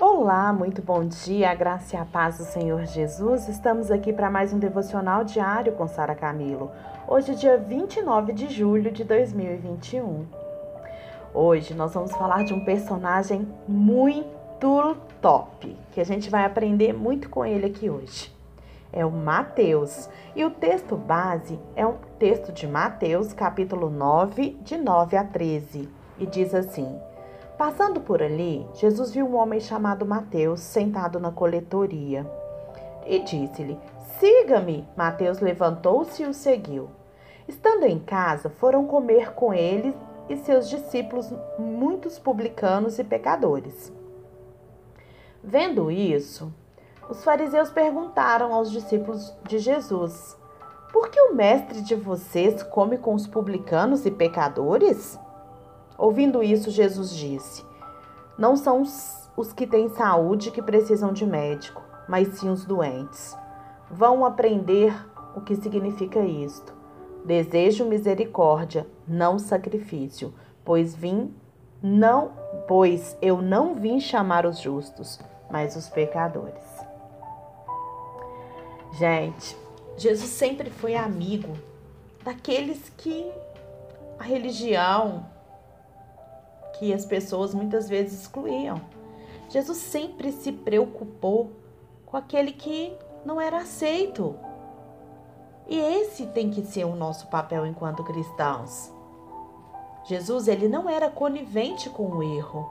Olá, muito bom dia, a graça e a paz do Senhor Jesus. Estamos aqui para mais um devocional diário com Sara Camilo. Hoje, dia 29 de julho de 2021. Hoje nós vamos falar de um personagem muito top, que a gente vai aprender muito com ele aqui hoje. É o Mateus. E o texto base é um texto de Mateus, capítulo 9, de 9 a 13, e diz assim: Passando por ali, Jesus viu um homem chamado Mateus sentado na coletoria e disse-lhe: Siga-me. Mateus levantou-se e o seguiu. Estando em casa, foram comer com ele e seus discípulos muitos publicanos e pecadores. Vendo isso, os fariseus perguntaram aos discípulos de Jesus: Por que o mestre de vocês come com os publicanos e pecadores? Ouvindo isso, Jesus disse: Não são os que têm saúde que precisam de médico, mas sim os doentes. Vão aprender o que significa isto. Desejo misericórdia, não sacrifício, pois vim não, pois eu não vim chamar os justos, mas os pecadores. Gente, Jesus sempre foi amigo daqueles que a religião, que as pessoas muitas vezes excluíam. Jesus sempre se preocupou com aquele que não era aceito. E esse tem que ser o nosso papel enquanto cristãos. Jesus, ele não era conivente com o erro.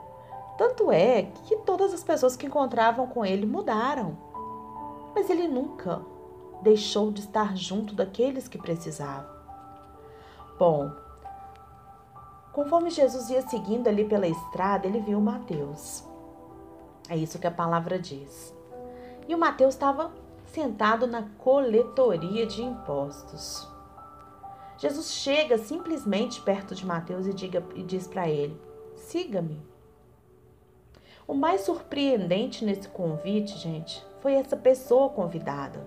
Tanto é que todas as pessoas que encontravam com ele mudaram. Mas ele nunca deixou de estar junto daqueles que precisavam. Bom, Conforme Jesus ia seguindo ali pela estrada, ele viu Mateus. É isso que a palavra diz. E o Mateus estava sentado na coletoria de impostos. Jesus chega simplesmente perto de Mateus e, diga, e diz para ele: siga-me. O mais surpreendente nesse convite, gente, foi essa pessoa convidada.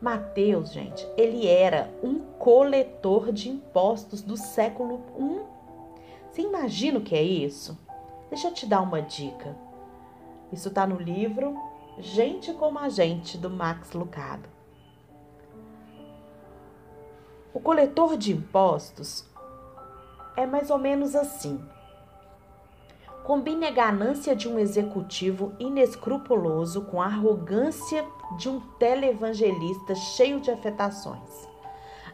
Mateus, gente, ele era um coletor de impostos do século I você imagina o que é isso? Deixa eu te dar uma dica. Isso está no livro Gente como a Gente, do Max Lucado. O coletor de impostos é mais ou menos assim. Combine a ganância de um executivo inescrupuloso com a arrogância de um televangelista cheio de afetações.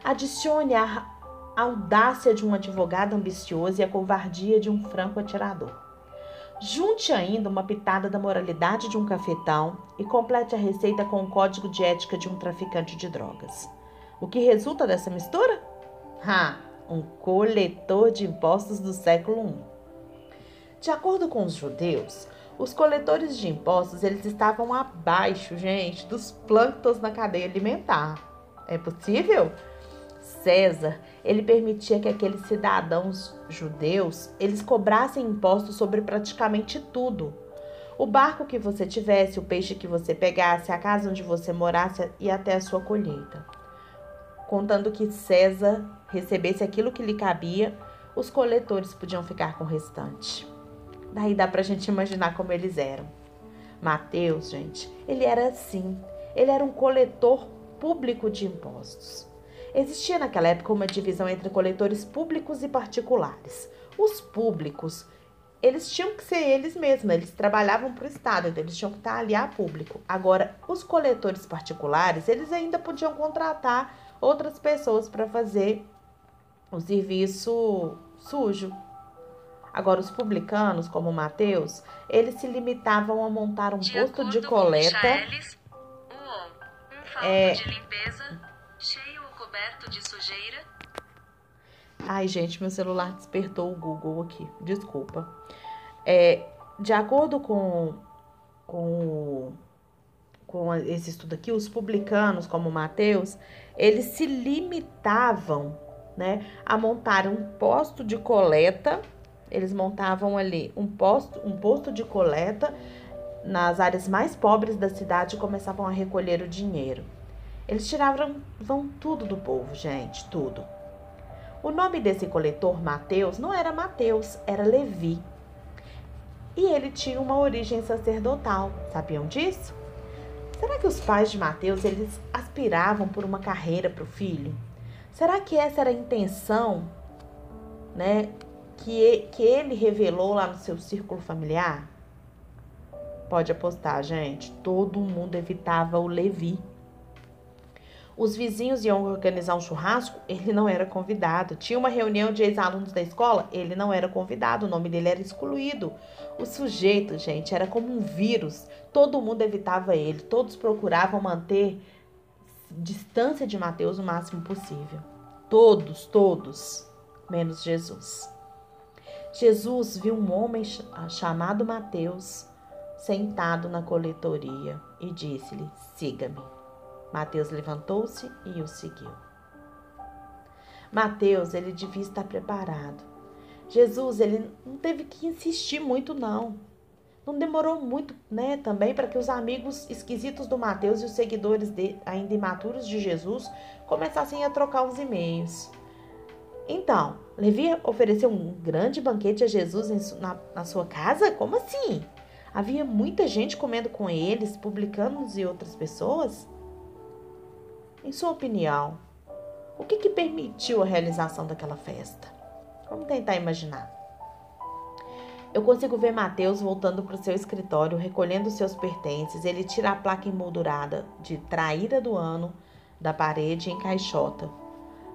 Adicione a a audácia de um advogado ambicioso e a covardia de um franco atirador. Junte ainda uma pitada da moralidade de um cafetão e complete a receita com o código de ética de um traficante de drogas. O que resulta dessa mistura? Ha! Um coletor de impostos do século I. De acordo com os judeus, os coletores de impostos eles estavam abaixo, gente, dos plânctons na cadeia alimentar. É possível? César, ele permitia que aqueles cidadãos judeus, eles cobrassem impostos sobre praticamente tudo. O barco que você tivesse, o peixe que você pegasse, a casa onde você morasse e até a sua colheita. Contando que César recebesse aquilo que lhe cabia, os coletores podiam ficar com o restante. Daí dá pra gente imaginar como eles eram. Mateus, gente, ele era assim. Ele era um coletor público de impostos. Existia naquela época uma divisão entre coletores públicos e particulares. Os públicos, eles tinham que ser eles mesmos, eles trabalhavam para o Estado, então eles tinham que estar ali a público. Agora, os coletores particulares, eles ainda podiam contratar outras pessoas para fazer o serviço sujo. Agora, os publicanos, como Mateus, eles se limitavam a montar um de posto de coleta. Michaelis, um é, de limpeza coberto de sujeira? Ai, gente, meu celular despertou o Google aqui. Desculpa. É, de acordo com, com, com esse estudo aqui, os publicanos, como Mateus, eles se limitavam né, a montar um posto de coleta. Eles montavam ali um posto, um posto de coleta nas áreas mais pobres da cidade e começavam a recolher o dinheiro. Eles tiravam vão tudo do povo, gente, tudo. O nome desse coletor Mateus não era Mateus, era Levi. e ele tinha uma origem sacerdotal. Sabiam disso? Será que os pais de Mateus eles aspiravam por uma carreira para o filho? Será que essa era a intenção, né, que, que ele revelou lá no seu círculo familiar? Pode apostar, gente. Todo mundo evitava o Levi. Os vizinhos iam organizar um churrasco, ele não era convidado. Tinha uma reunião de ex-alunos da escola, ele não era convidado, o nome dele era excluído. O sujeito, gente, era como um vírus. Todo mundo evitava ele, todos procuravam manter distância de Mateus o máximo possível. Todos, todos, menos Jesus. Jesus viu um homem chamado Mateus sentado na coletoria e disse-lhe: Siga-me. Mateus levantou-se e o seguiu. Mateus, ele devia estar preparado. Jesus, ele não teve que insistir muito, não. Não demorou muito, né, também para que os amigos esquisitos do Mateus e os seguidores de, ainda imaturos de Jesus começassem a trocar uns e-mails. Então, Levi ofereceu um grande banquete a Jesus em, na, na sua casa? Como assim? Havia muita gente comendo com eles, publicanos e outras pessoas? Em sua opinião, o que, que permitiu a realização daquela festa? Vamos tentar imaginar. Eu consigo ver Mateus voltando para o seu escritório, recolhendo seus pertences. Ele tira a placa emoldurada de traíra do ano da parede e encaixota.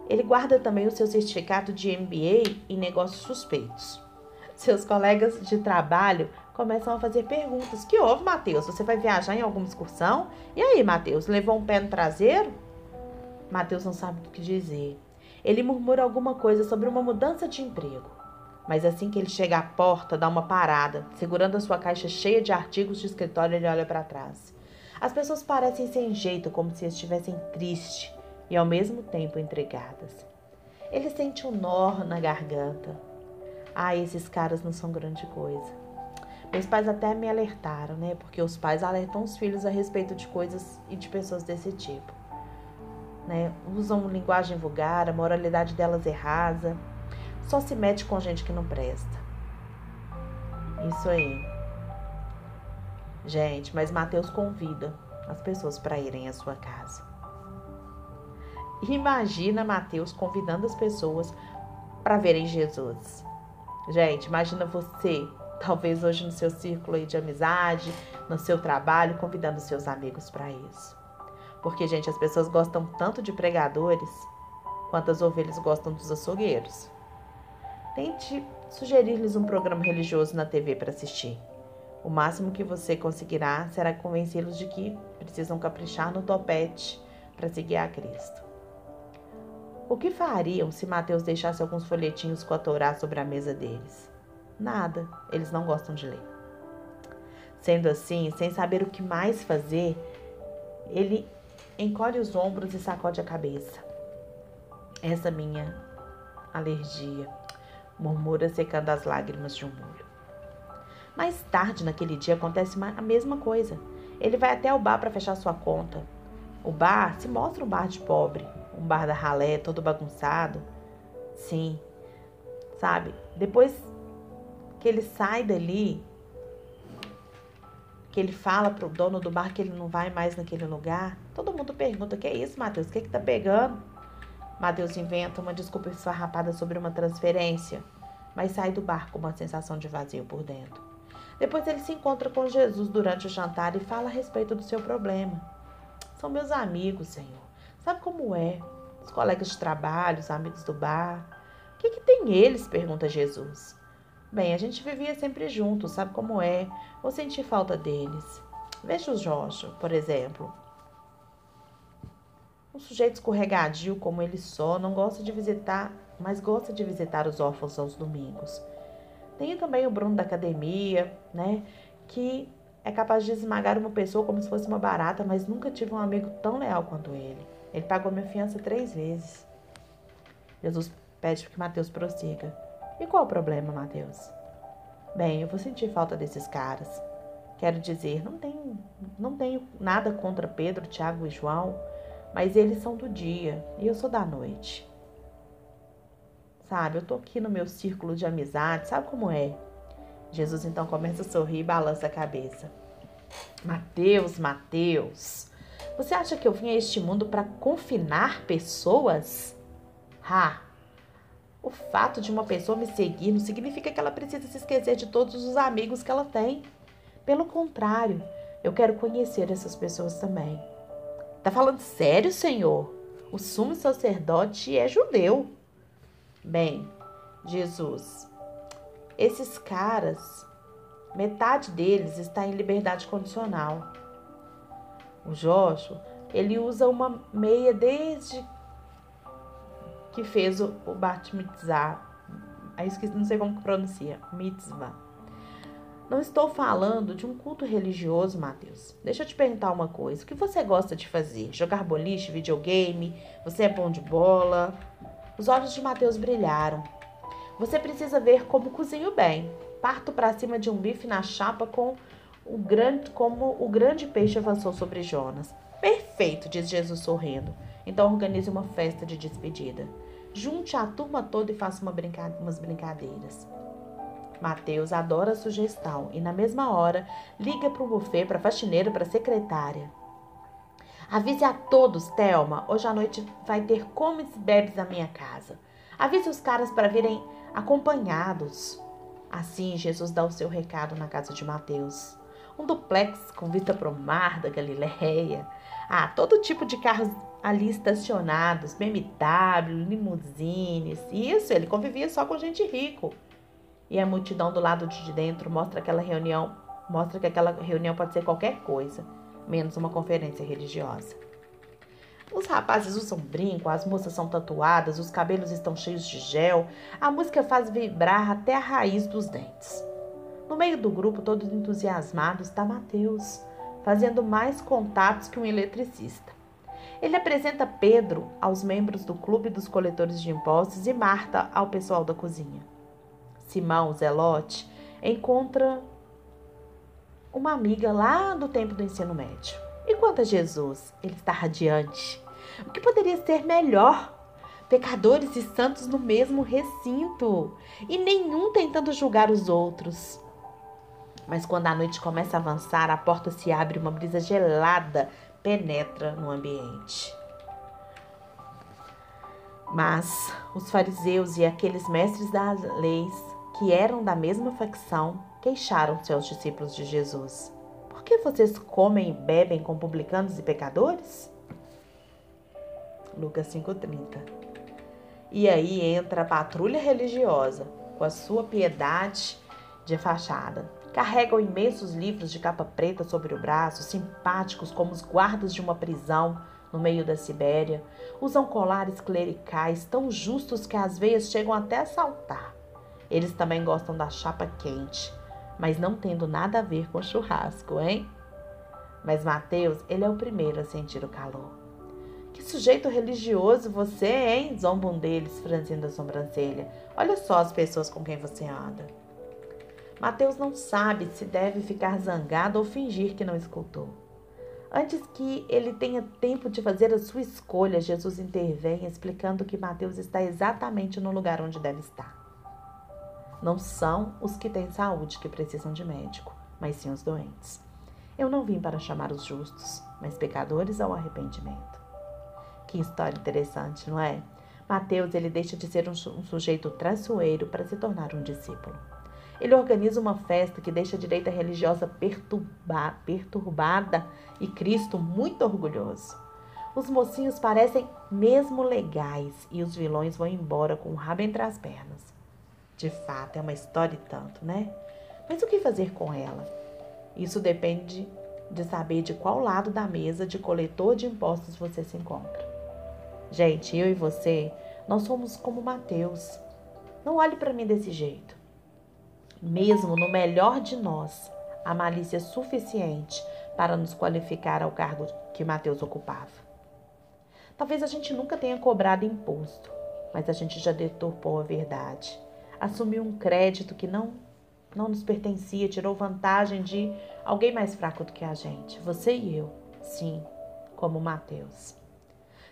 Ele guarda também o seu certificado de MBA em negócios suspeitos. Seus colegas de trabalho começam a fazer perguntas. Que houve, Mateus? Você vai viajar em alguma excursão? E aí, Mateus, levou um pé no traseiro? Mateus não sabe o que dizer. Ele murmura alguma coisa sobre uma mudança de emprego. Mas assim que ele chega à porta, dá uma parada. Segurando a sua caixa cheia de artigos de escritório, ele olha para trás. As pessoas parecem sem jeito, como se estivessem tristes e ao mesmo tempo intrigadas. Ele sente um nó na garganta. Ah, esses caras não são grande coisa. Meus pais até me alertaram, né? Porque os pais alertam os filhos a respeito de coisas e de pessoas desse tipo né? Usam linguagem vulgar, a moralidade delas é rasa. Só se mete com gente que não presta. Isso aí. Gente, mas Mateus convida as pessoas para irem à sua casa. Imagina Mateus convidando as pessoas para verem Jesus. Gente, imagina você, talvez hoje no seu círculo de amizade, no seu trabalho, convidando seus amigos para isso. Porque, gente, as pessoas gostam tanto de pregadores quanto as ovelhas gostam dos açougueiros. Tente sugerir-lhes um programa religioso na TV para assistir. O máximo que você conseguirá será convencê-los de que precisam caprichar no topete para seguir a Cristo. O que fariam se Mateus deixasse alguns folhetinhos com a Torá sobre a mesa deles? Nada, eles não gostam de ler. Sendo assim, sem saber o que mais fazer, ele encolhe os ombros e sacode a cabeça. Essa minha alergia, murmura secando as lágrimas de um molho. Mais tarde naquele dia acontece a mesma coisa. Ele vai até o bar para fechar sua conta. O bar se mostra um bar de pobre, um bar da ralé, todo bagunçado. Sim, sabe? Depois que ele sai dali, que ele fala pro dono do bar que ele não vai mais naquele lugar, todo mundo pergunta: "Que é isso, Matheus? O que que tá pegando?" Matheus inventa uma desculpa esfarrapada sobre uma transferência, mas sai do bar com uma sensação de vazio por dentro. Depois ele se encontra com Jesus durante o jantar e fala a respeito do seu problema. São meus amigos, Senhor. Sabe como é? Os colegas de trabalho, os amigos do bar. O que, que tem eles? pergunta Jesus. Bem, a gente vivia sempre juntos, sabe como é? Vou sentir falta deles. Veja o Jorge, por exemplo. Um sujeito escorregadio como ele só, não gosta de visitar, mas gosta de visitar os órfãos aos domingos. Tem também o Bruno da academia, né? Que é capaz de esmagar uma pessoa como se fosse uma barata, mas nunca tive um amigo tão leal quanto ele. Ele pagou minha fiança três vezes. Jesus pede que Mateus prossiga. E qual o problema, Mateus? Bem, eu vou sentir falta desses caras. Quero dizer, não tenho, não tenho nada contra Pedro, Tiago e João, mas eles são do dia e eu sou da noite. Sabe, eu tô aqui no meu círculo de amizade, sabe como é? Jesus então começa a sorrir e balança a cabeça. Mateus, Mateus, você acha que eu vim a este mundo para confinar pessoas? Ah, o fato de uma pessoa me seguir não significa que ela precisa se esquecer de todos os amigos que ela tem. Pelo contrário, eu quero conhecer essas pessoas também. Tá falando sério, Senhor? O sumo sacerdote é judeu. Bem, Jesus, esses caras, metade deles está em liberdade condicional. O Joshua, ele usa uma meia desde que fez o, o Bat Mitzvah. Aí esqueci, não sei como que pronuncia. Mitzvah. Não estou falando de um culto religioso, Mateus. Deixa eu te perguntar uma coisa. O que você gosta de fazer? Jogar boliche, videogame? Você é bom de bola? Os olhos de Mateus brilharam. Você precisa ver como cozinho bem. Parto para cima de um bife na chapa com o grande, como o grande peixe avançou sobre Jonas. Perfeito, diz Jesus sorrindo. Então organize uma festa de despedida. Junte a turma toda e faça uma brinca umas brincadeiras. Mateus adora a sugestão e, na mesma hora, liga para o buffet, para a faxineira, para a secretária. Avise a todos, Thelma, hoje à noite vai ter comes e bebes na minha casa. Avise os caras para virem acompanhados. Assim, Jesus dá o seu recado na casa de Mateus um duplex com vista para o mar da Galileia. Ah, todo tipo de carros ali estacionados, BMW, limusines. Isso, ele convivia só com gente rico. E a multidão do lado de dentro mostra aquela reunião, mostra que aquela reunião pode ser qualquer coisa, menos uma conferência religiosa. Os rapazes usam brinco, as moças são tatuadas, os cabelos estão cheios de gel, a música faz vibrar até a raiz dos dentes. No meio do grupo, todos entusiasmados, está Mateus, fazendo mais contatos que um eletricista. Ele apresenta Pedro aos membros do clube dos coletores de impostos e Marta ao pessoal da cozinha. Simão, Zelote, encontra uma amiga lá do tempo do ensino médio. E quanto a Jesus, ele está radiante. O que poderia ser melhor? Pecadores e santos no mesmo recinto, e nenhum tentando julgar os outros. Mas quando a noite começa a avançar, a porta se abre uma brisa gelada penetra no ambiente. Mas os fariseus e aqueles mestres das leis, que eram da mesma facção, queixaram-se aos discípulos de Jesus. Por que vocês comem e bebem com publicanos e pecadores? Lucas 5,30 E aí entra a patrulha religiosa, com a sua piedade de fachada, Carregam imensos livros de capa preta sobre o braço, simpáticos como os guardas de uma prisão no meio da Sibéria. Usam colares clericais tão justos que as veias chegam até a saltar. Eles também gostam da chapa quente, mas não tendo nada a ver com churrasco, hein? Mas Mateus, ele é o primeiro a sentir o calor. Que sujeito religioso você, hein? Zombam deles, franzindo a sobrancelha. Olha só as pessoas com quem você anda. Mateus não sabe se deve ficar zangado ou fingir que não escutou. Antes que ele tenha tempo de fazer a sua escolha, Jesus intervém explicando que Mateus está exatamente no lugar onde deve estar. Não são os que têm saúde que precisam de médico, mas sim os doentes. Eu não vim para chamar os justos, mas pecadores ao arrependimento. Que história interessante, não é? Mateus ele deixa de ser um sujeito traiçoeiro para se tornar um discípulo. Ele organiza uma festa que deixa a direita religiosa perturba, perturbada e Cristo muito orgulhoso. Os mocinhos parecem mesmo legais e os vilões vão embora com o rabo entre as pernas. De fato, é uma história e tanto, né? Mas o que fazer com ela? Isso depende de saber de qual lado da mesa de coletor de impostos você se encontra. Gente, eu e você, nós somos como Mateus. Não olhe para mim desse jeito mesmo no melhor de nós, a malícia é suficiente para nos qualificar ao cargo que Mateus ocupava. Talvez a gente nunca tenha cobrado imposto, mas a gente já deturpou a verdade. Assumiu um crédito que não, não nos pertencia, tirou vantagem de alguém mais fraco do que a gente. Você e eu, sim, como Mateus.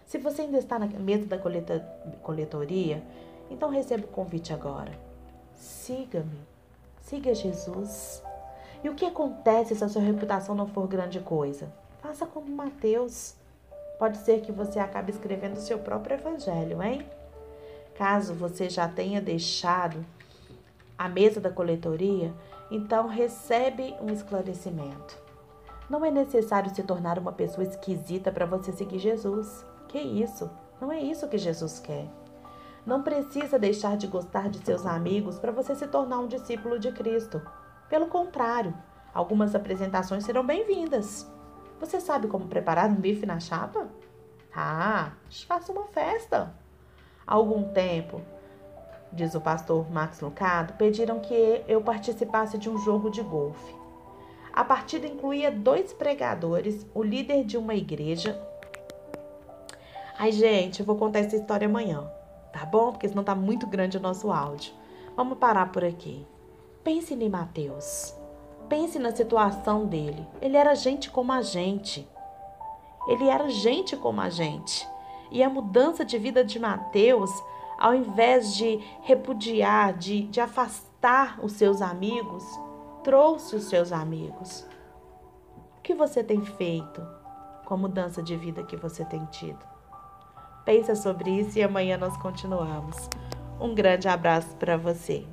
Se você ainda está na mesa da coleta, coletoria, então receba o convite agora. Siga-me Siga Jesus. E o que acontece se a sua reputação não for grande coisa? Faça como Mateus. Pode ser que você acabe escrevendo o seu próprio evangelho, hein? Caso você já tenha deixado a mesa da coletoria, então recebe um esclarecimento. Não é necessário se tornar uma pessoa esquisita para você seguir Jesus. Que isso? Não é isso que Jesus quer. Não precisa deixar de gostar de seus amigos para você se tornar um discípulo de Cristo. Pelo contrário, algumas apresentações serão bem-vindas. Você sabe como preparar um bife na chapa? Ah, faça uma festa. Há algum tempo, diz o pastor Max Lucado, pediram que eu participasse de um jogo de golfe. A partida incluía dois pregadores, o líder de uma igreja. Ai, gente, eu vou contar essa história amanhã, tá bom? Porque senão tá muito grande o nosso áudio. Vamos parar por aqui. Pense em Mateus. Pense na situação dele. Ele era gente como a gente. Ele era gente como a gente. E a mudança de vida de Mateus, ao invés de repudiar, de, de afastar os seus amigos, trouxe os seus amigos. O que você tem feito com a mudança de vida que você tem tido? Pensa sobre isso e amanhã nós continuamos. Um grande abraço para você.